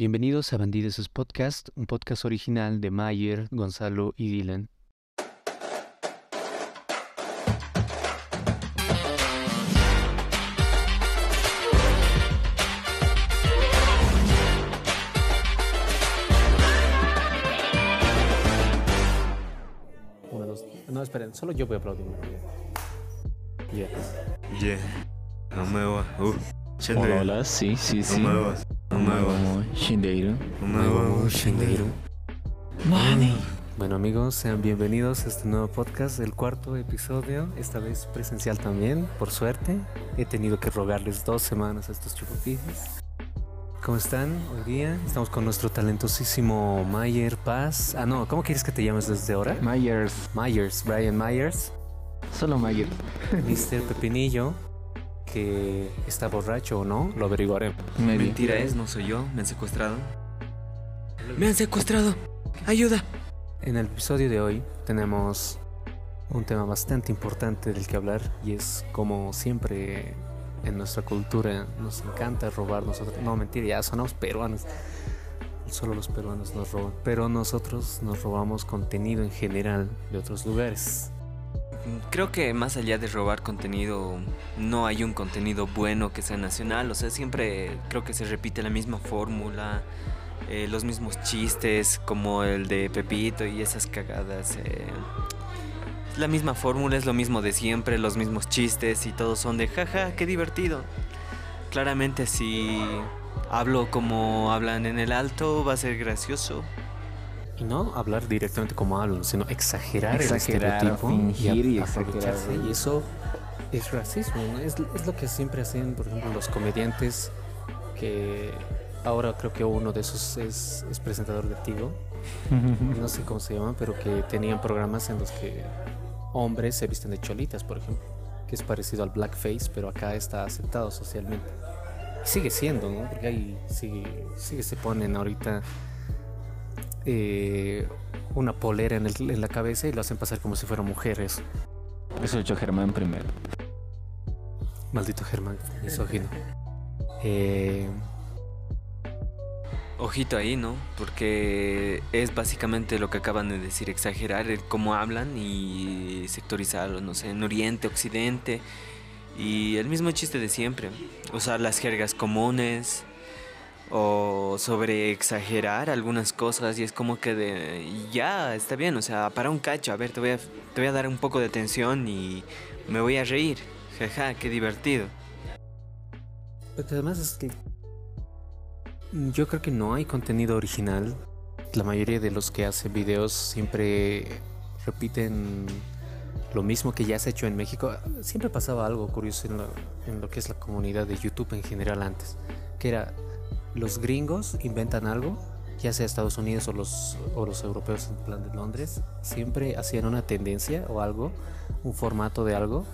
Bienvenidos a Bandidos Podcast, un podcast original de Mayer, Gonzalo y Dylan. Uno, dos. No, esperen, solo yo voy a aplaudir. Yeah. Yeah. No me va. Uh. Hola, hola, sí, sí, sí. No me va. Como Shindeiro. Shindeiro. Money. Bueno amigos, sean bienvenidos a este nuevo podcast, el cuarto episodio, esta vez presencial también, por suerte. He tenido que rogarles dos semanas a estos chupapijes. ¿Cómo están hoy día? Estamos con nuestro talentosísimo Mayer Paz. Ah, no, ¿cómo quieres que te llames desde ahora? Myers. Myers, Brian Myers. Solo Myers. Mr. Pepinillo, que está borracho o no, lo averiguaremos. Medio. Mentira es, no soy yo. Me han secuestrado. Me han secuestrado. Ayuda. En el episodio de hoy tenemos un tema bastante importante del que hablar y es como siempre en nuestra cultura nos encanta robar nosotros. No, mentira, ya sonamos peruanos. Solo los peruanos nos roban. Pero nosotros nos robamos contenido en general de otros lugares. Creo que más allá de robar contenido, no hay un contenido bueno que sea nacional. O sea, siempre creo que se repite la misma fórmula, eh, los mismos chistes, como el de Pepito y esas cagadas. eh. La misma fórmula, es lo mismo de siempre, los mismos chistes y todos son de jaja, qué divertido. Claramente si hablo como hablan en el alto va a ser gracioso. Y no hablar directamente como hablan, sino exagerar, Exagerar, el estereotipo fingir y aprovecharse. exagerar. Y eso es racismo, ¿no? es, es lo que siempre hacen, por ejemplo, los comediantes que ahora creo que uno de esos es, es presentador de Tigo, no sé cómo se llaman, pero que tenían programas en los que hombres se visten de cholitas, por ejemplo, que es parecido al blackface, pero acá está aceptado socialmente. Y sigue siendo, ¿no? Porque ahí sigue, sigue se ponen ahorita eh, una polera en, el- en la cabeza y lo hacen pasar como si fueran mujeres. Eso lo hecho Germán primero. Maldito Germán, misógino. Eh, Ojito ahí, ¿no? Porque es básicamente lo que acaban de decir, exagerar el cómo hablan y sectorizarlo, no sé, en Oriente, Occidente. Y el mismo chiste de siempre, usar las jergas comunes o sobre exagerar algunas cosas y es como que de ya está bien, o sea, para un cacho, a ver, te voy a, te voy a dar un poco de atención y me voy a reír. Jaja, qué divertido. Porque además es que yo creo que no hay contenido original. La mayoría de los que hacen videos siempre repiten lo mismo que ya se ha hecho en México. Siempre pasaba algo curioso en lo, en lo que es la comunidad de YouTube en general antes, que era los gringos inventan algo, ya sea Estados Unidos o los, o los europeos en plan de Londres, siempre hacían una tendencia o algo, un formato de algo,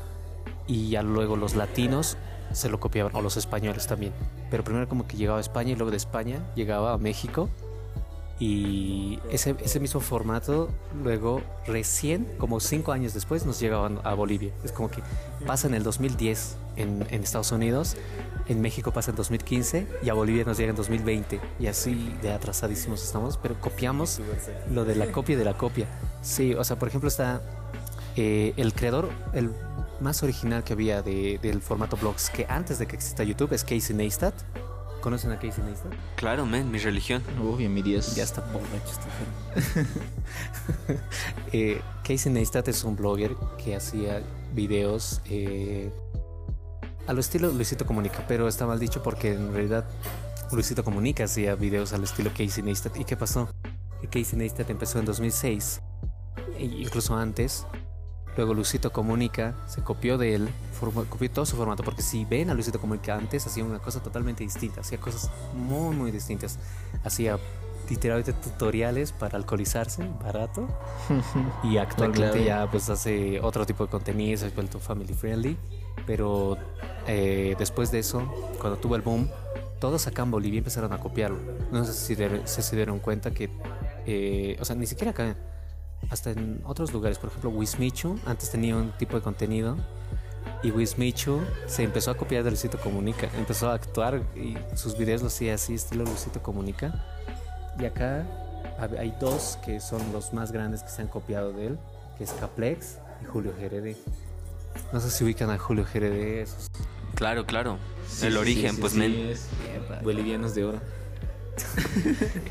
y ya luego los latinos se lo copiaban, o los españoles también. Pero primero como que llegaba a España y luego de España llegaba a México. Y ese, ese mismo formato luego recién, como cinco años después, nos llegaban a Bolivia. Es como que pasa en el 2010 en, en Estados Unidos, en México pasa en 2015 y a Bolivia nos llega en 2020. Y así de atrasadísimos estamos, pero copiamos lo de la copia de la copia. Sí, o sea, por ejemplo está eh, el creador, el más original que había de- del formato blogs que antes de que exista YouTube es Casey Neistat. ¿Conocen a Casey Neistat? Claro, men, mi religión. Uy, mi 10. Ya está borracho este enfermo. eh, Casey Neistat es un blogger que hacía videos eh, a lo estilo Luisito Comunica, pero está mal dicho porque en realidad Luisito Comunica hacía videos al estilo Casey Neistat. ¿Y qué pasó? Que Casey Neistat empezó en 2006, e incluso antes. Luego Luisito Comunica se copió de él, copió todo su formato, porque si ven a Luisito Comunica antes, hacía una cosa totalmente distinta, hacía cosas muy, muy distintas. Hacía literalmente tutoriales para alcoholizarse, barato, y actualmente ya pues hace otro tipo de contenido, se ha vuelto family friendly, pero eh, después de eso, cuando tuvo el boom, todos acá en Bolivia empezaron a copiarlo. No sé si se dieron cuenta que, eh, o sea, ni siquiera acá, hasta en otros lugares, por ejemplo, Wismichu antes tenía un tipo de contenido Y Wismichu se empezó a copiar de Luisito Comunica. Empezó a actuar y sus videos los hacía así, estilo Luisito Comunica. Y acá hay dos que son los más grandes que se han copiado de él, que es Caplex y Julio GRD. No sé si ubican a Julio GRD, esos Claro, claro. Sí, el sí, origen, sí, pues, men. Bolivianos de oro.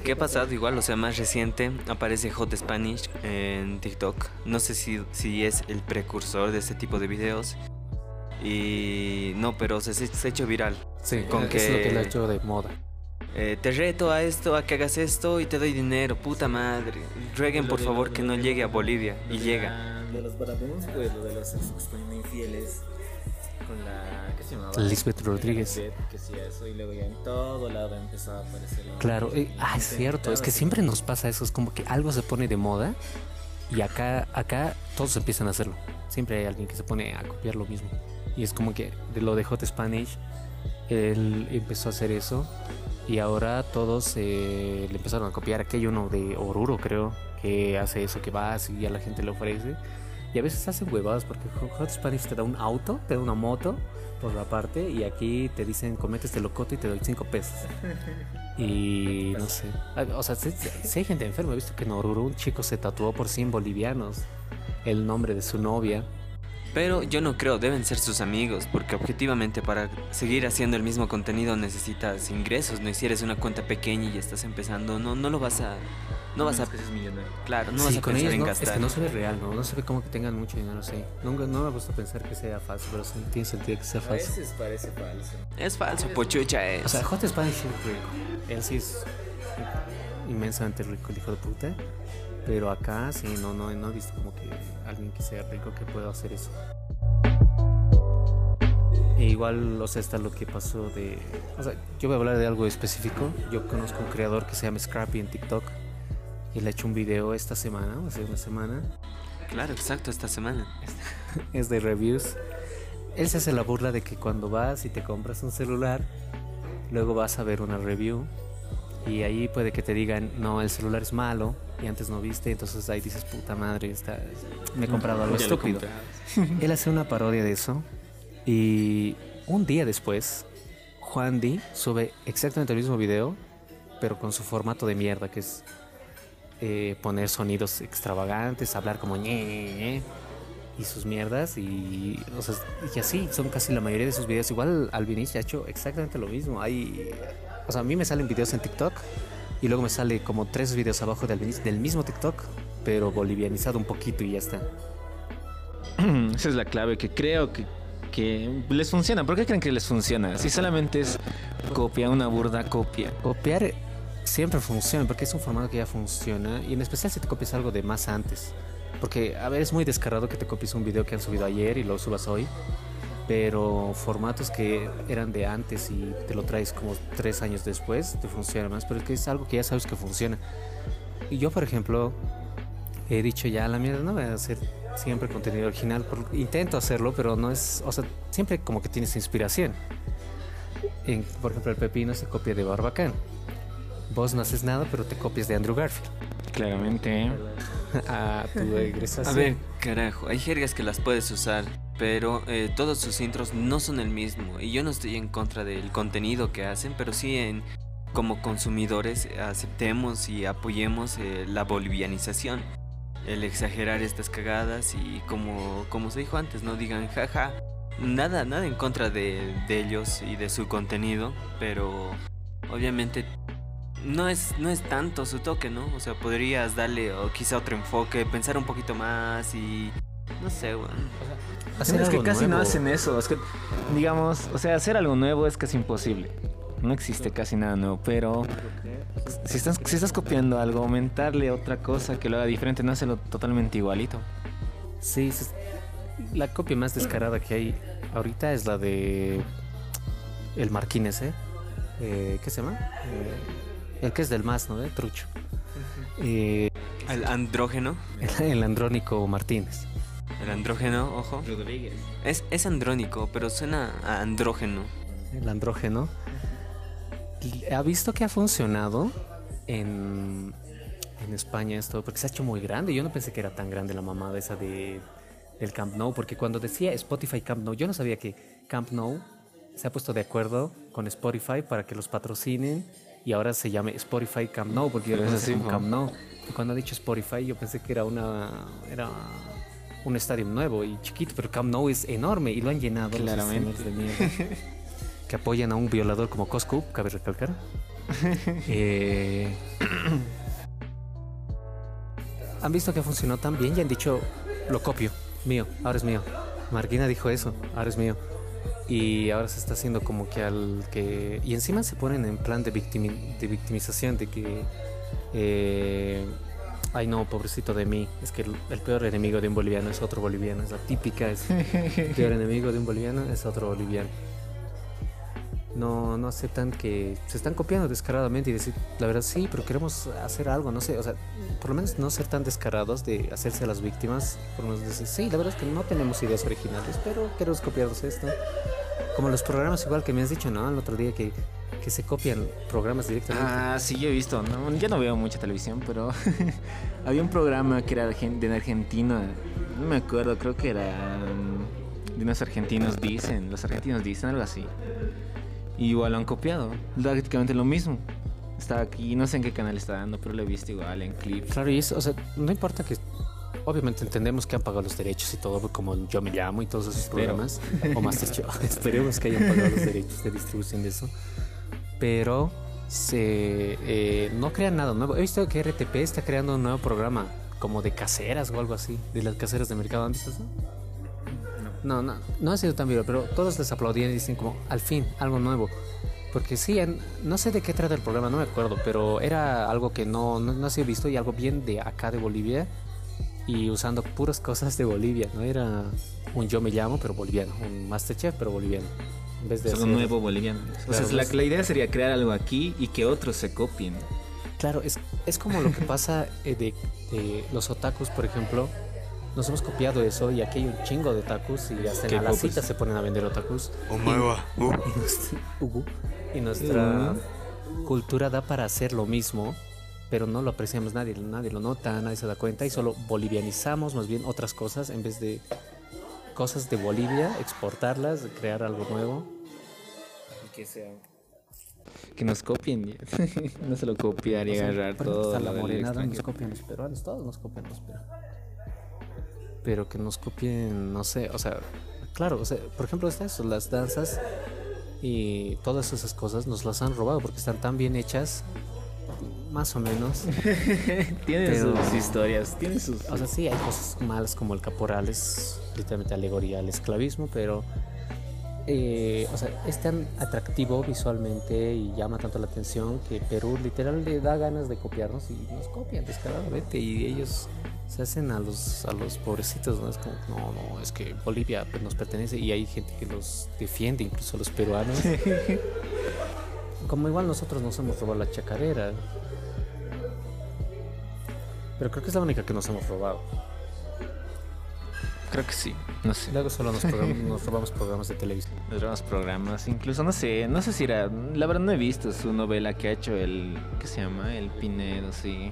¿Qué ha pasado? Igual, o sea, más reciente aparece Hot Spanish en TikTok. No sé si, si es el precursor de este tipo de videos. Y no, pero se, se ha hecho viral. Sí, Con es que- lo que le ha hecho de moda. Eh, te reto a esto, a que hagas esto y te doy dinero, puta madre. Rueguen por favor que no llegue a Bolivia. Y llega. De los barabunos, pues lo de los infieles. Con la. ¿Qué se llamaba? Lisbeth Rodríguez. Lisbeth, que sí, eso. Y luego ya en todo lado empezó a aparecer. la- Claro, eh, ah, es cierto, es que siempre nos pasa eso, es como que algo se pone de moda y acá, acá todos empiezan a hacerlo. Siempre hay alguien que se pone a copiar lo mismo. Y es como que de lo de Hot Spanish, él empezó a hacer eso y ahora todos eh, le empezaron a copiar. Aquí hay uno de Oruro, creo, que hace eso, que vas y a la gente le ofrece. Y a veces hacen huevadas porque Hot Spanish te da un auto, te da una moto por la parte y aquí te dicen comete este locoto y te doy 5 pesos. Y no sé. O sea, si, si hay gente enferma. He visto que en Oruro un chico se tatuó por 100 bolivianos el nombre de su novia. Pero yo no creo, deben ser sus amigos, porque objetivamente para seguir haciendo el mismo contenido necesitas ingresos, no si eres una cuenta pequeña y estás empezando, no, no lo vas a, no vas a, que seas millonario. claro, no Sí, vas a con pensar ellos en no, gastar. es que no se ve real, ¿no? No se ve como que tengan mucho dinero, sí. Nunca, no me gusta pensar que sea falso, pero sí tiene sentido que sea A falso. veces parece falso. Es falso, pochucha es. O sea, Hot Spanish es rico. Él sí es inmensamente rico, el hijo de puta. Pero acá sí, no, no, no he visto como que alguien que sea rico que pueda hacer eso. E igual, o sea, está lo que pasó de... O sea, yo voy a hablar de algo específico. Yo conozco un creador que se llama Scrappy en TikTok. Y le ha hecho un video esta semana, hace una semana. claro, exacto, esta semana. es de reviews. Él se hace la burla de que cuando vas y te compras un celular, luego vas a ver una review y ahí puede que te digan, no, el celular es malo y antes no viste, entonces ahí dices, puta madre, está, me he comprado algo estúpido. Él hace una parodia de eso y un día después, Juan Di sube exactamente el mismo video, pero con su formato de mierda, que es eh, poner sonidos extravagantes, hablar como ñe, ñe, ñe, y sus mierdas, y, o sea, y así son casi la mayoría de sus videos. Igual Albinish ha hecho exactamente lo mismo. Hay, o sea, a mí me salen videos en TikTok y luego me sale como tres videos abajo de del mismo TikTok, pero bolivianizado un poquito y ya está. Esa es la clave que creo que, que les funciona. ¿Por qué creen que les funciona? Si solamente es copia, una burda copia. Copiar siempre funciona porque es un formato que ya funciona y en especial si te copias algo de más antes. Porque, a ver, es muy descarado que te copies un video que han subido ayer y lo subas hoy. Pero formatos que eran de antes y te lo traes como tres años después, te funciona más. Pero es que es algo que ya sabes que funciona. Y yo, por ejemplo, he dicho ya, la mierda, no voy a hacer siempre contenido original. intento hacerlo, pero no es. O sea, siempre como que tienes inspiración. En- por ejemplo, el Pepino se copia de Barbacán. Vos no haces nada, pero te copias de Andrew Garfield. Claramente. A tu egresación. A ver, carajo, hay jergas que las puedes usar, pero eh, todos sus intros no son el mismo. Y yo no estoy en contra del contenido que hacen, pero sí en como consumidores aceptemos y apoyemos eh, la bolivianización. El exagerar estas cagadas y como, como se dijo antes, no digan jaja. Nada, nada en contra de, de ellos y de su contenido, pero obviamente no es, no es tanto su toque, ¿no? O sea, podrías darle o quizá otro enfoque, pensar un poquito más y... No sé, weón. Hacer es que casi no hacen eso. Es que, digamos, o sea, hacer algo nuevo es casi imposible. No existe casi nada nuevo, pero si estás, si estás copiando algo, aumentarle otra cosa que lo haga diferente, no hacerlo totalmente igualito. Sí, la copia más descarada que hay ahorita es la de el Marquínez, ¿eh? Eh, ¿Qué se llama? Eh, el que es del más, ¿no? Eh, Trucho. Eh, El andrógeno. el, el Andrónico Martínez. El andrógeno, ojo. Es, es andrónico, pero suena a andrógeno. El andrógeno. Ha visto que ha funcionado en, en España esto, porque se ha hecho muy grande. Yo no pensé que era tan grande la mamada esa de, del Camp Nou, porque cuando decía Spotify Camp Nou, yo no sabía que Camp Nou se ha puesto de acuerdo con Spotify para que los patrocinen y ahora se llame Spotify Camp Nou, porque yo lo como ¿no? Camp Nou. Y cuando ha dicho Spotify, yo pensé que era una era un estadio nuevo y chiquito, pero Camp Nou es enorme y lo han llenado Claramente. de que apoyan a un violador como Coscu, cabe recalcar. Eh, han visto que funcionó tan bien y han dicho, lo copio, mío, ahora es mío. Marquina dijo eso, ahora es mío. Y ahora se está haciendo como que al que... Y encima se ponen en plan de, victimi- de victimización, de que... eh, Ay no, pobrecito de mí. Es que el, el peor enemigo de un boliviano es otro boliviano. Es la típica, es el peor enemigo de un boliviano es otro boliviano. No, no aceptan que se están copiando descaradamente y decir, la verdad sí, pero queremos hacer algo, no sé, o sea, por lo menos no ser tan descarados de hacerse a las víctimas, por lo menos decir, sí, la verdad es que no tenemos ideas originales, pero queremos copiarnos esto. Como los programas igual que me has dicho, ¿no? El otro día que, que se copian programas directamente. Ah, sí, yo he visto. No, yo no veo mucha televisión, pero había un programa que era de Argentina. No me acuerdo, creo que era de unos argentinos dicen. Los argentinos dicen algo así. Y igual lo han copiado. Prácticamente lo mismo. Está aquí, no sé en qué canal está dando, pero lo he visto igual en clips. Claro, y eso, o sea, no importa que. Obviamente entendemos que han pagado los derechos y todo, como yo me llamo y todos esos Espero. programas. O Masterchef. Esperemos que hayan pagado los derechos de distribución de eso. Pero se, eh, no crean nada nuevo. He visto que RTP está creando un nuevo programa, como de caseras o algo así, de las caseras de mercado. ¿Han visto eso? No, no, no ha sido tan viral, pero todos les aplaudían y dicen como, al fin, algo nuevo. Porque sí, no sé de qué trata el programa, no me acuerdo, pero era algo que no, no, no se ha visto y algo bien de acá de Bolivia y usando puras cosas de Bolivia, ¿no? Era un yo me llamo, pero boliviano, un Masterchef, pero boliviano. En vez de Es algo hacer- nuevo boliviano. O Claro, sea, la, la idea sería crear algo aquí y que otros se copien. Claro, es, es como lo que pasa eh, de, de los otakus, por ejemplo. Nos hemos copiado eso y aquí hay un chingo de otakus y hasta en la cita se ponen a vender otakus. Y, y nuestra, Ugu. Y nuestra cultura da para hacer lo mismo, pero no lo apreciamos nadie, nadie lo nota, nadie se da cuenta y solo bolivianizamos más bien otras cosas en vez de cosas de Bolivia, exportarlas, crear algo nuevo. Y que sea Que nos copien. no se lo copiar y agarrar todo. está la morenada, nos copian los peruanos, todos nos copian los peruanos. Pero que nos copien, no sé, o sea, claro, o sea, por ejemplo, está eso, las danzas y todas esas cosas nos las han robado porque están tan bien hechas, más o menos. Tienen Pero- sus historias, tienen sus... O sea, sí, hay cosas malas como el caporal, es literalmente alegoría al esclavismo, pero, eh, o sea, es tan atractivo visualmente y llama tanto la atención que Perú literal le da ganas de copiarnos y nos copian descaradamente y ellos se hacen a los, a los pobrecitos, ¿no? Es como, no, no, es que Bolivia pues, nos pertenece y hay gente que los defiende, incluso los peruanos. Como igual nosotros nos hemos robado la chacarera. Pero creo que es la única que nos hemos robado. Creo que sí, no sé. Luego solo nos, nos robamos programas de televisión. Los demás programas, incluso no sé, no sé si era, la verdad no he visto su novela que ha hecho el, ¿qué se llama? El Pinedo, sí.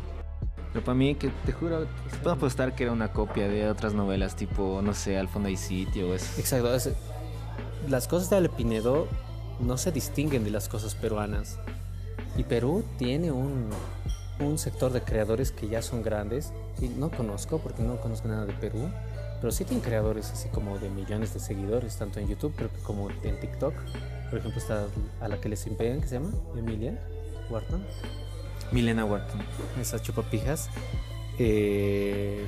Pero para mí, que te juro, puedo apostar que era una copia de otras novelas tipo, no sé, Al fondo hay sitio o eso. Exacto. es- las cosas de Ale Pinedo no se distinguen de las cosas peruanas. Y Perú tiene un, un sector de creadores que ya son grandes. Y no conozco porque no conozco nada de Perú. Pero sí tienen creadores así como de millones de seguidores, tanto en YouTube creo que como en TikTok. Por ejemplo, está a la que les impegan, que se llama Emilia Wharton. Milena Wharton. esas chupapijas. Eh,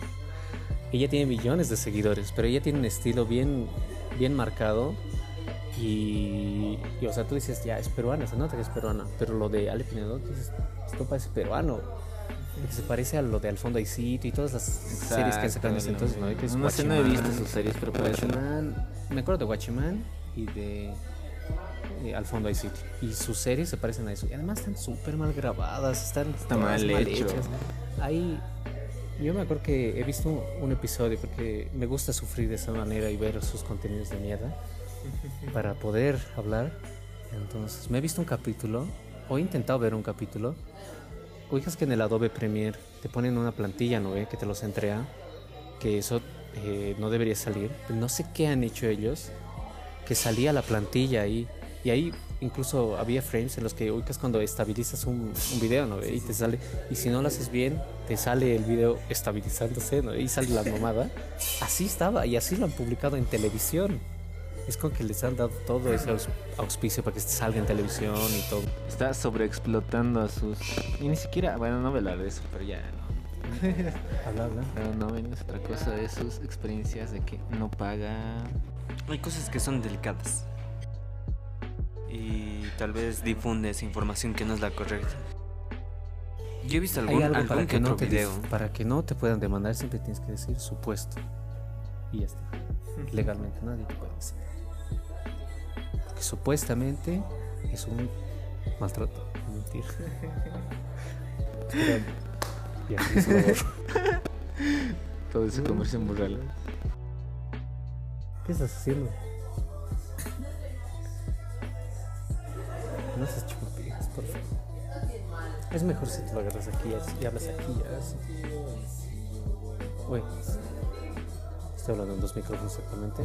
ella tiene millones de seguidores, pero ella tiene un estilo bien, bien marcado. Y, y, o sea, tú dices, ya es peruana, se nota que es peruana. Pero lo de Ale Pinedo, dices, esto parece peruano. Porque se parece a lo de Al fondo hay sitio y todas las series que han sacado en ese entonces, ¿no? Que es No sé, no he visto sus series, pero. Guachimán, me acuerdo de Guachimán y de eh, Al fondo hay sitio. Y sus series se parecen a eso. Y además están súper mal grabadas, están Está todas mal hecho. hechas. Hay, yo me acuerdo que he visto un, un episodio porque me gusta sufrir de esa manera y ver sus contenidos de mierda para poder hablar. Entonces, me he visto un capítulo o he intentado ver un capítulo. Ubicas que en el Adobe Premiere te ponen una plantilla, ¿no? ve? Que te los entrega. Que eso eh, no debería salir. No sé qué han hecho ellos, que salía la plantilla ahí. Y ahí incluso había frames en los que ubicas cuando estabilizas un, un video, ¿no? Y te sale, y si no lo haces bien, te sale el video estabilizándose, ¿no? Y sale la mamada. Así estaba, y así lo han publicado en televisión. Es como que les han dado todo ese aus- auspicio para que salga en televisión y todo. Está sobreexplotando a sus. Y ni siquiera. Bueno, no voy a hablar de eso, pero ya no. Habla, habla. Pero no ven, otra cosa de sus experiencias de que no paga. Hay cosas que son delicadas. Y tal vez difunde esa información que no es la correcta. Yo he visto Hay algún, algo algún para que que, no te video. para que no te puedan demandar, siempre tienes que decir supuesto. Y ya está. Legalmente nadie te puede decir. Porque supuestamente es un maltrato. Ya, eso lo borro. Todo ese comercio en burralo. ¿Qué estás haciendo? No seas chupitas, por favor. Es mejor si te lo agarras aquí y hablas aquí así. Uy. Estoy hablando en dos micrófonos exactamente.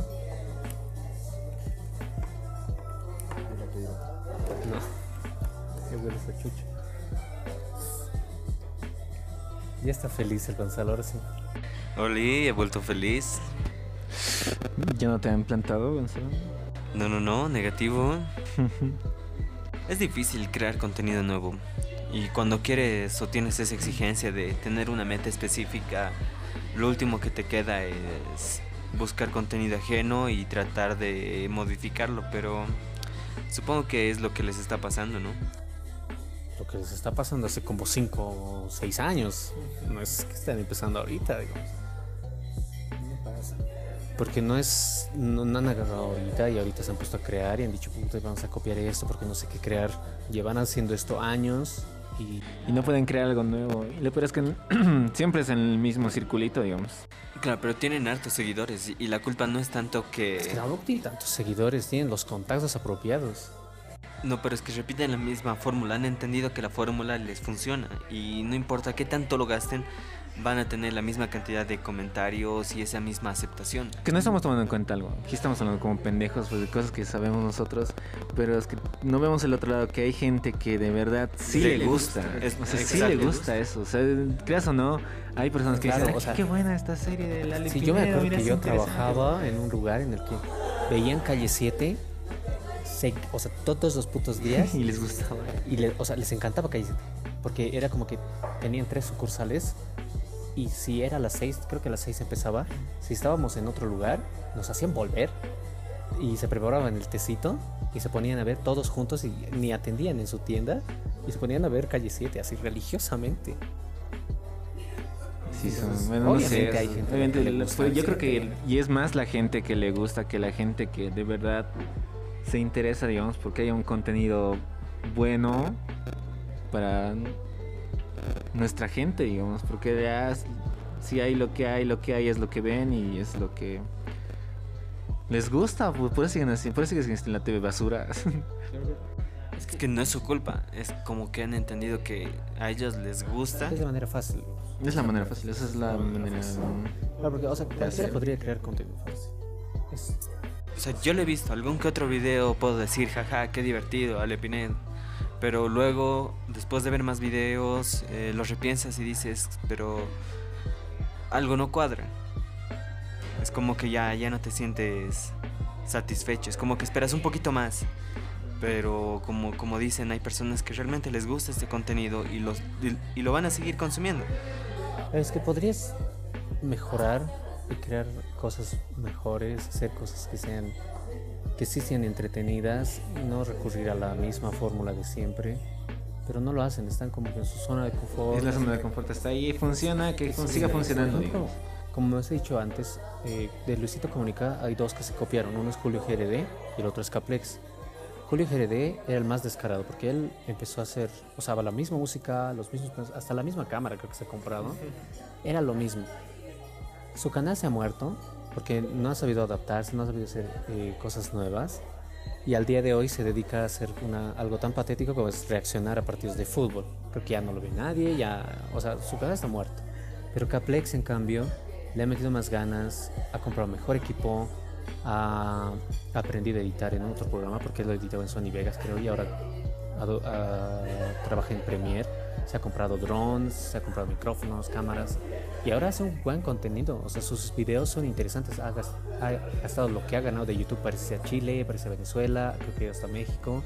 No. Qué hueles a chucho. Ya está feliz el Gonzalo, ahora sí. Oli, he vuelto feliz. ¿Ya no te han plantado, Gonzalo? No, no, no, negativo. Es difícil crear contenido nuevo. Y cuando quieres o tienes esa exigencia de tener una meta específica, lo último que te queda es buscar contenido ajeno y tratar de modificarlo. Pero supongo que es lo que les está pasando, ¿no? lo que les está pasando hace como 5 o 6 años. No es que estén empezando ahorita, digamos. Porque no es. No, no han agarrado ahorita y ahorita se han puesto a crear y han dicho, puta, vamos a copiar esto porque no sé qué crear. Llevan haciendo esto años y. Y no pueden crear algo nuevo. Y lo peor es que siempre es en el mismo circulito, digamos. Claro, pero tienen hartos seguidores y- y la culpa no es tanto Es que que... no tienen tantos seguidores, tienen los contactos apropiados. No, pero es que repiten la misma fórmula. Han entendido que la fórmula les funciona y no importa qué tanto lo gasten, van a tener la misma cantidad de comentarios y esa misma aceptación. Que no estamos tomando en cuenta algo. Aquí estamos hablando como pendejos pues, de cosas que sabemos nosotros, pero es que no vemos el otro lado, que hay gente que de verdad sí Le le gusta. gusta, es- o sea, sí le gusta eso. O sea, creas o no, hay personas que Claro, dicen, o "Ay, sea, qué buena esta serie de Lali Sí, yo me acuerdo mira, que yo interesante". trabajaba en un lugar en el que veían calle 7, se- o sea, todos los putos días. y les gustaba. Y le- o sea, les encantaba Calle 7, Porque era como que tenían tres sucursales. Y si era a las 6, creo que a las 6 empezaba. Si estábamos en otro lugar, nos hacían volver. Y se preparaban el tecito. Y se ponían a ver todos juntos. Y ni atendían en su tienda. Y se ponían a ver Calle 7, así religiosamente. Sí, son- Entonces, bueno, no obviamente sé, hay gente obviamente que le la- gusta. pues, yo creo que y es más la gente que le gusta que la gente que de verdad se interesa, digamos, porque haya un contenido bueno para nuestra gente, digamos, porque ya s- si hay lo que hay, lo que hay es lo que ven y es lo que les gusta, pues, por eso siguen así, por eso siguen en la TV basura. Es que no es su culpa, es como que han entendido que a ellos les gusta. Es de manera fácil. es la manera fácil, esa es la manera. Claro, porque, o sea, cualquiera podría crear contenido fácil. Es- O sea, yo le he visto algún que otro video, puedo decir, jaja, qué divertido, Ale Pinedo. Pero luego, después de ver más videos, eh, los repiensas y dices, pero algo no cuadra. Es como que ya, ya no te sientes satisfecho, es como que esperas un poquito más. Pero como, como dicen, hay personas que realmente les gusta este contenido y, los, y, y lo van a seguir consumiendo. Es que podrías mejorar y crear cosas mejores, hacer cosas que sean que sí sean entretenidas, no recurrir a la misma fórmula de siempre, pero no lo hacen, están como que en su zona de confort. Es la zona de confort, está ahí, funciona, que Sí, siga funcionando. como os he dicho antes, eh, de Luisito Comunica hay dos que se copiaron, uno es Julio GRD y el otro es Caplex. Julio GRD era el más descarado porque él empezó a hacer, usaba la misma música, los mismos, hasta la misma cámara creo que se ha comprado, era lo mismo. Su canal se ha muerto porque no ha sabido adaptarse, no ha sabido hacer eh, cosas nuevas y al día de hoy se dedica a hacer una, algo tan patético como es reaccionar a partidos de fútbol. Creo que ya no lo ve nadie, ya, o sea, su canal está muerto. Pero Caplex, en cambio, le ha metido más ganas, ha comprado mejor equipo, ha aprendido a editar en otro programa porque lo editaba en Sony Vegas creo y ahora ado- ah, trabaja en Premiere. Se ha comprado drones, se ha comprado micrófonos, cámaras y ahora hace un buen contenido. O sea, sus videos son interesantes. Ha, gas- ha gastado lo que ha ganado de YouTube, parece a Chile, parece a Venezuela, creo que hasta México.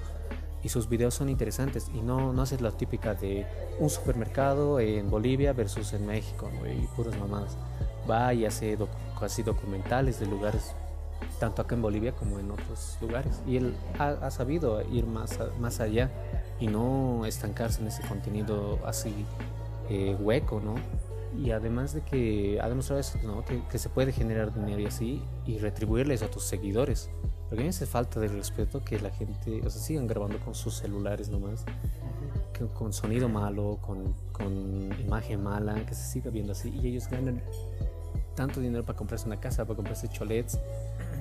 Y sus videos son interesantes y no, no hace la típica de un supermercado en Bolivia versus en México ¿no? y puras mamadas. Va y hace casi documentales de lugares tanto acá en Bolivia como en otros lugares. Y él ha, sabido ir más, más allá y no estancarse en ese contenido así eh, hueco, ¿no? Y además de que ha demostrado eso, ¿no? Que, que se puede generar dinero y así y retribuirles a tus seguidores. Porque a mí me hace falta de respeto que la gente, o sea, sigan grabando con sus celulares nomás, que- con sonido malo, con, con imagen mala, que se siga viendo así y ellos ganan tanto dinero para comprarse una casa, para comprarse cholets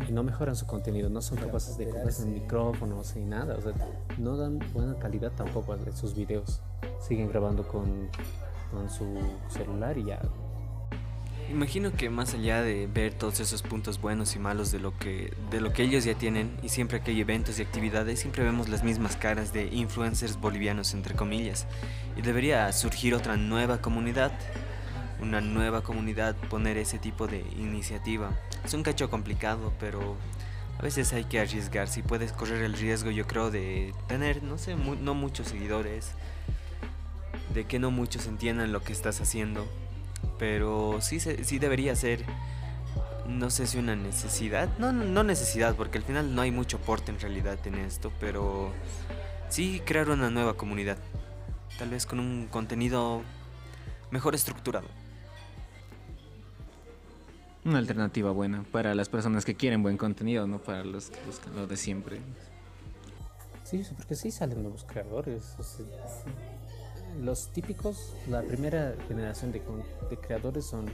y no mejoran su contenido, no son capaces de comprarse micrófonos ni nada, o sea, no dan buena calidad tampoco de sus videos. Siguen grabando con, con su celular y ya. Imagino que más allá de ver todos esos puntos buenos y malos de lo que de lo que ellos ya tienen y siempre que hay eventos y actividades siempre vemos las mismas caras de influencers bolivianos entre comillas. Y debería surgir otra nueva comunidad una nueva comunidad poner ese tipo de iniciativa. Es un cacho complicado pero a veces hay que arriesgar. Si puedes correr el riesgo yo creo de tener no sé mu- no muchos seguidores de que no muchos entiendan lo que estás haciendo pero sí, se- sí debería ser, no sé si una necesidad, no, no no necesidad, porque al final no hay mucho porte en realidad en esto, pero sí crear una nueva comunidad, tal vez con un contenido mejor estructurado. Una alternativa buena para las personas que quieren buen contenido, no para los que buscan lo de siempre. Sí, sí, porque sí salen nuevos creadores. o sea, los típicos, la primera generación de, de creadores son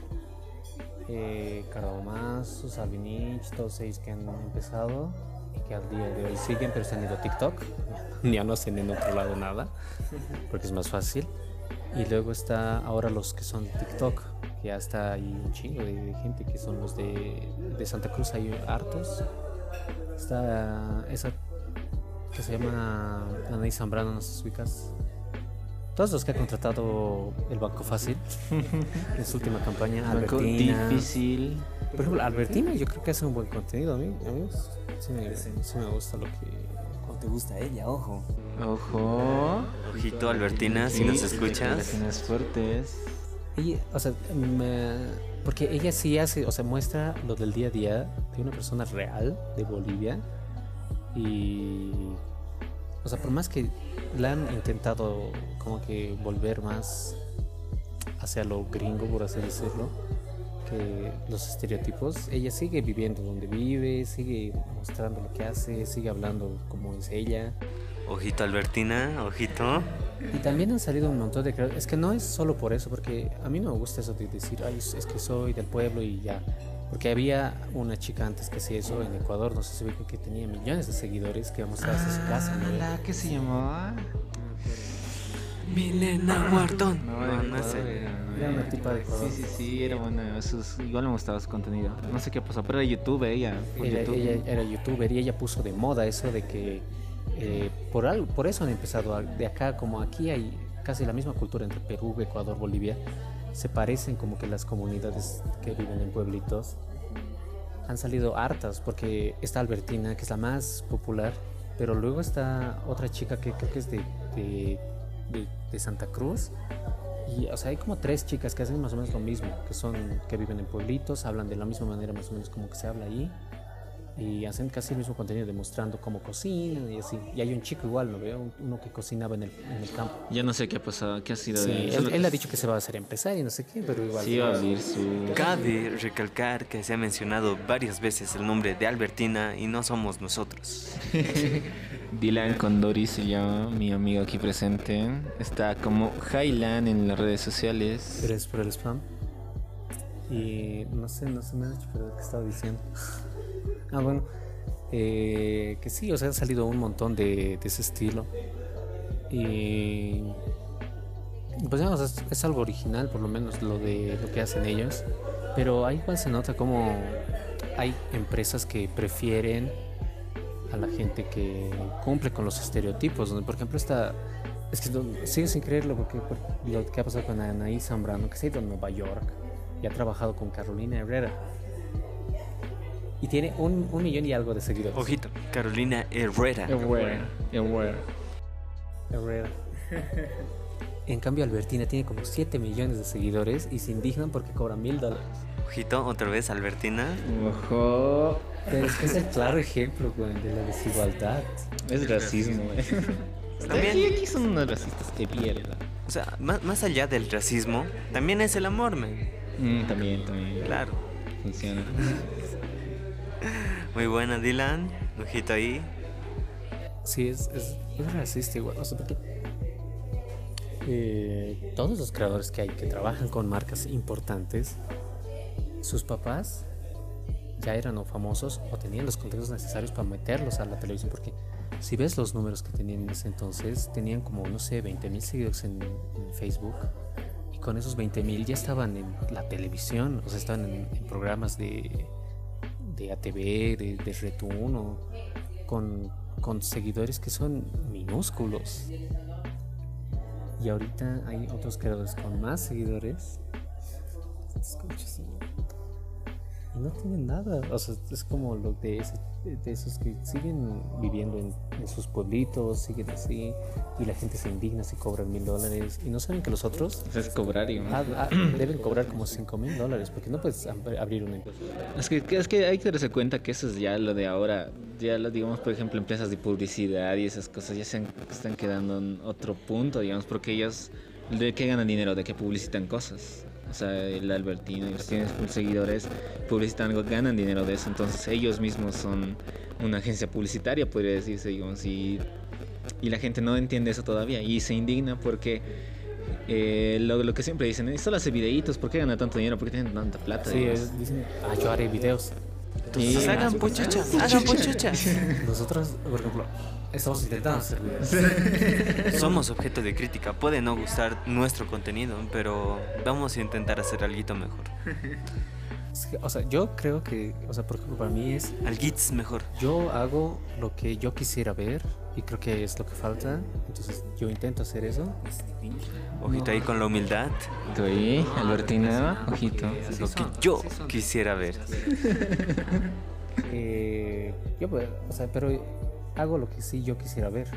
eh, Cardomazo, Salvinich, todos ellos que han empezado y que al día de hoy siguen, pero se han ido a TikTok. ya no hacen en otro lado nada, porque es más fácil. Y luego está ahora los que son TikTok, que ya está ahí un chingo de, gente que son los de, de Santa Cruz, hay hartos. Está esa que se llama Anaí Zambrano, no sé si ubicas. Todos los que ha contratado el Banco Fácil en su última campaña, Albertina. difícil. Por ejemplo, Albertina yo creo que hace un buen contenido a mí. A mí sí me, sí me gusta lo que... ¿Cómo te gusta ella? Ojo. Ojo. Ojito Albertina, si nos escuchas. Declaraciones fuertes. Ella, o sea, me- porque ella sí hace, o sea, muestra lo del día a día de una persona real de Bolivia. Y, o sea, por más que la han intentado como que volver más hacia lo gringo, por así decirlo, que los estereotipos, ella sigue viviendo donde vive, sigue mostrando lo que hace, sigue hablando como es ella. Ojito Albertina, ojito. Y también han salido un montón de creadores. Es que no es solo por eso, porque a mí no me gusta eso de decir, ay, es que soy del pueblo y ya. Porque había una chica antes que hacía eso en Ecuador, no sé si ubican, que tenía millones de seguidores que mostraba hasta su casa. ¿no? la que se llamaba. Milena Guardón. No, No, de no sé. Ecuador era, una tipa de Ecuador. Sí, sí, sí, era buena. sus- igual me gustaba su contenido. No sé qué pasó, pero era YouTube ella. Era- YouTube. ella era youtuber y ella puso de moda eso de que eh, por algo, por eso han empezado a- de acá como aquí hay casi la misma cultura entre Perú, Ecuador, Bolivia. Se parecen como que las comunidades que viven en pueblitos han salido hartas porque está Albertina que es la más popular, pero luego está otra chica que creo que es de, de, Santa Cruz. Y, o sea, hay como tres chicas que hacen más o menos lo mismo, que son, que viven en pueblitos, hablan de la misma manera más o menos como que se habla ahí. Y hacen casi el mismo contenido demostrando cómo cocinan y así. Y hay un chico igual, ¿no veo? Un- Uno que cocinaba en el, en el campo. Ya no sé qué ha pasado, qué ha sido Sí, de él, él ha dicho que se va a hacer empezar y no sé qué, pero igual. Sí, iba a abrir su. Cabe recalcar que se ha mencionado varias veces el nombre de Albertina y no somos nosotros. Dylan Condori se llama, mi amigo aquí presente. Está como Highland en las redes sociales. Gracias por el spam. Y no sé, no se me ha hecho, pero ¿qué estaba diciendo? Ah, bueno. eh, que sí, o sea, ha salido un montón de, ese estilo. Y Pues digamos, es, algo original, por lo menos lo de lo que hacen ellos. Pero ahí igual se nota como hay empresas que prefieren a la gente que cumple con los estereotipos. Por ejemplo, está. Es que no- sigo sin creerlo porque por lo que ha pasado con Anaí Zambrano, que se ha ido a Nueva York y ha trabajado con Carolina Herrera. Y tiene un, un millón y algo de seguidores. Ojito, Carolina Herrera. Aware. Herrera. En cambio, Albertina tiene como 7 millones de seguidores y se indignan porque cobra mil dólares. Ojito, otra vez Albertina. Ojo. Pero es que es el claro ejemplo güey, de la desigualdad. Es racismo, güey. También- Aquí, son unos racistas que mierda. O sea, más, más allá del racismo, también es el amor, man. Mm, también, también. Claro. Funciona. Muy buena, Dylan. Ojito ahí. Sí, es, es, es racista igual. O sea, porque eh, todos los creadores que hay que trabajan con marcas importantes, sus papás ya eran o famosos o tenían los contactos necesarios para meterlos a la televisión. Porque si ves los números que tenían en ese entonces, tenían como, no sé, 20 mil seguidores en, Facebook. Y con esos 20 mil ya estaban en la televisión, o sea, estaban en programas de, de ATV, de, de con, con seguidores que son minúsculos. Y ahorita hay otros creadores con más seguidores. Escuchas, Y no tienen nada. O sea, es como lo de, ese- de esos que siguen viviendo en, en sus pueblitos, siguen así. Y la gente se indigna si cobran mil dólares. Y no saben que los otros es cobrar, ah, ah, deben cobrar como cinco mil dólares. Porque no puedes ab- abrir una empresa. Es que, es que hay que darse cuenta que eso es ya lo de ahora. Ya, lo, digamos, por ejemplo, empresas de publicidad y esas cosas ya se han- están quedando en otro punto, digamos, porque ellos, ¿de qué ganan dinero? ¿De qué publicitan cosas? O sea, el Albertino y los tienes seguidores publicitan algo, ganan dinero de eso. Entonces ellos mismos son una agencia publicitaria, podría decirse, digamos, y, y la gente no entiende eso todavía y se indigna porque... eh, lo, lo que siempre dicen, "Eh, solo hace videitos, ¿por qué gana tanto dinero? ¿Por qué tienen tanta plata? Sí, es- dicen, ah, yo haré videos. Entonces, Sí, hagan sí. puchucha, hagan puchucha. Nosotros, por ejemplo, estamos intentando hacer videos. Somos objeto de crítica. Puede no gustar nuestro contenido, pero vamos a intentar hacer algo mejor. O sea, yo creo que, o sea, por ejemplo, para mí es, Alguits mejor. yo hago lo que yo quisiera ver y creo que es lo que falta. Entonces, yo intento hacer eso. Ojito ahí con la humildad. Tú ahí, Albertina, ojito. Lo que yo quisiera ver. Eh, yo, pues, o sea, pero hago lo que sí yo quisiera ver.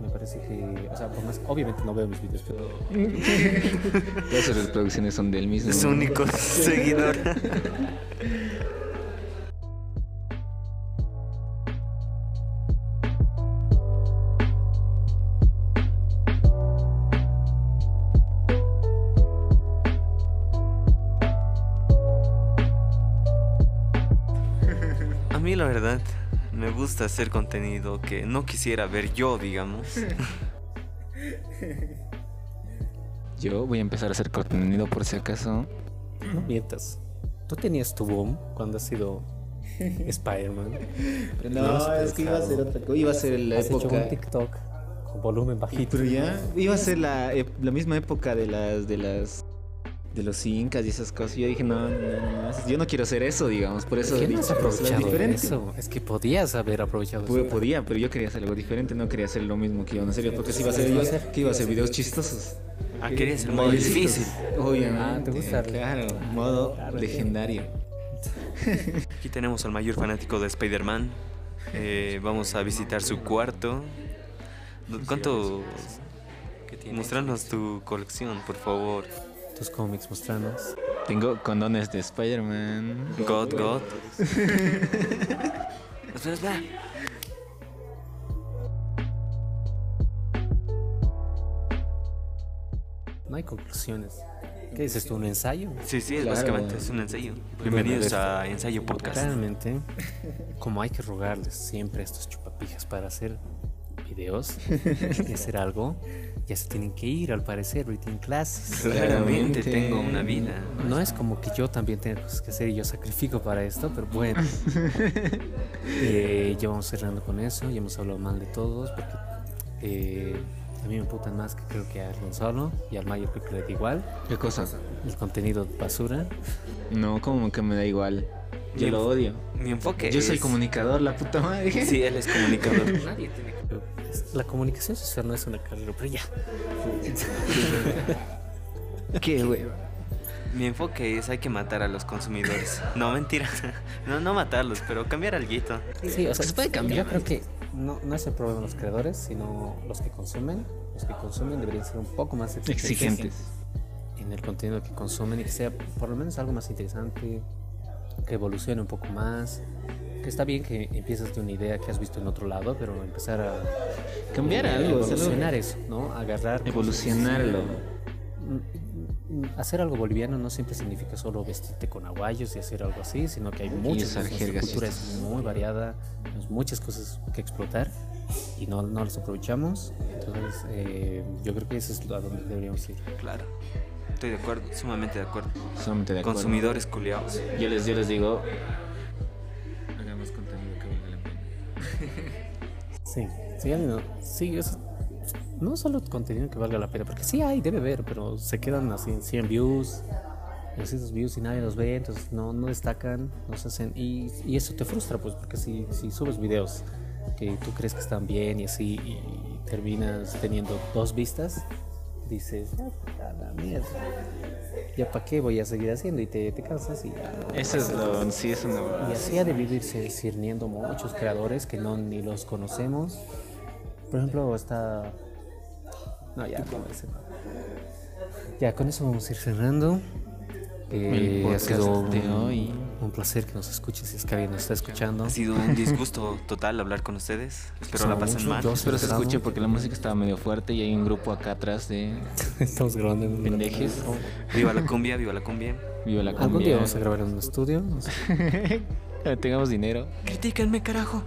Me parece que, o sea, por más, obviamente no veo mis videos, pero Todas sus reproducciones son del mismo. Su único seguidor. gusta hacer contenido que no quisiera ver yo, digamos. Yo voy a empezar a hacer contenido por si acaso. no mientas. Tú tenías tu boom cuando has sido Spider-Man. No, es que iba a ser otra cosa. Iba a ser la Has hecho época. un TikTok con volumen bajito. Pero ya iba a ser la, ep- la misma época de las de las de los incas y esas cosas. Yo dije, no, no, no, yo no quiero hacer eso, digamos. Por eso ¿Qué no has "Vamos a hacer aprovechado diferente. eso? Es que podías haber aprovechado eso. Podía, pero yo quería hacer algo diferente, no quería hacer lo mismo que iban a hacer. Porque si iba a hacer yo, que iba a hacer videos chistosos. Ah, querías el modo difícil. Obviamente. Ah, ¿te gusta? Claro, modo legendario. Aquí tenemos al mayor fanático de Spider-Man. Eh, vamos a visitar su cuarto. ¿Cuánto? Mostrarnos tu colección, por favor. Tus cómics mostrarnos. Tengo condones de Spider-Man. God, God. espera, espera. No hay conclusiones. ¿Qué dices tú? ¿Un ensayo? Sí, sí, Claro. básicamente es un ensayo. Bienvenidos a Ensayo Podcast. Realmente, como hay que rogarles siempre a estos chupapijas para hacer videos y hacer algo, ya se tienen que ir al parecer, porque tienen clases. Claramente tengo una vida. No es como que yo también tenga cosas que hacer y yo sacrifico para esto, pero bueno. Eh, ya vamos cerrando con eso, ya hemos hablado mal de todos, porque eh, a mí me putan más que creo que al Gonzalo y al Mayer creo que le da igual. ¿Qué cosa? El contenido basura. No, como que me da igual. Yo Mi lo odio. Mi enfoque Yo soy es- comunicador, la puta madre. Sí, él es comunicador. Nadie tiene que... La comunicación social no es una carrera, pero ya. Qué hueva. Mi enfoque es hay que matar a los consumidores. No, mentira. No, no matarlos, pero cambiar algo. Sí, o sea, Se puede cambiar. Yo creo que no, no es el problema de los creadores, sino los que consumen. Los que consumen deberían ser un poco más exigentes, Exigentes. en el contenido que consumen y que sea por lo menos algo más interesante, que evolucione un poco más. Que está bien que empieces de una idea que has visto en otro lado, pero empezar a Cambiar eh, algo. evolucionar eso, ¿no? Agarrar Evolucionarlo. Mm, mm, Hacer algo boliviano no siempre significa solo vestirte con aguayos y hacer algo así, sino que hay muchas cosas. La cultura es muy variada, tenemos muchas cosas que explotar y no, no las aprovechamos. Entonces, eh, yo creo que eso es a donde deberíamos ir. Claro. Estoy de acuerdo, sumamente de acuerdo. Solamente de acuerdo. Consumidores culiados. Yo les, yo les digo. Sí, sí, sí, es- no solo contenido que valga la pena, porque sí hay, debe haber, pero se quedan así en 100 views, en 200 views y nadie los ve, entonces no, no destacan, no se hacen, y, y eso te frustra, pues, porque si, si subes videos que tú crees que están bien y así, y terminas teniendo dos vistas, dices, "Ya, a la mierda, ya para qué voy a seguir haciendo, y te, te cansas y ya. no Eso es lo. Sí, es una. Y así ha debido irse sirviendo muchos creadores que no ni los conocemos. Por ejemplo, está. No, ya, con ese no. Ya, con eso vamos a ir cerrando. Eh, ha sido un, hoy. un placer que nos escuches si es que alguien nos está escuchando. Ha sido un disgusto total hablar con ustedes. Espero la pasen mucho, mal. yo Espero se Estamos- escuche porque la música estaba medio fuerte y hay un grupo acá atrás de Estamos grabando en pendejes. Viva la cumbia, viva la cumbia. Viva la Algún cumbia. día vamos a grabar en un estudio. no sé. Tengamos dinero. Critíquenme, carajo.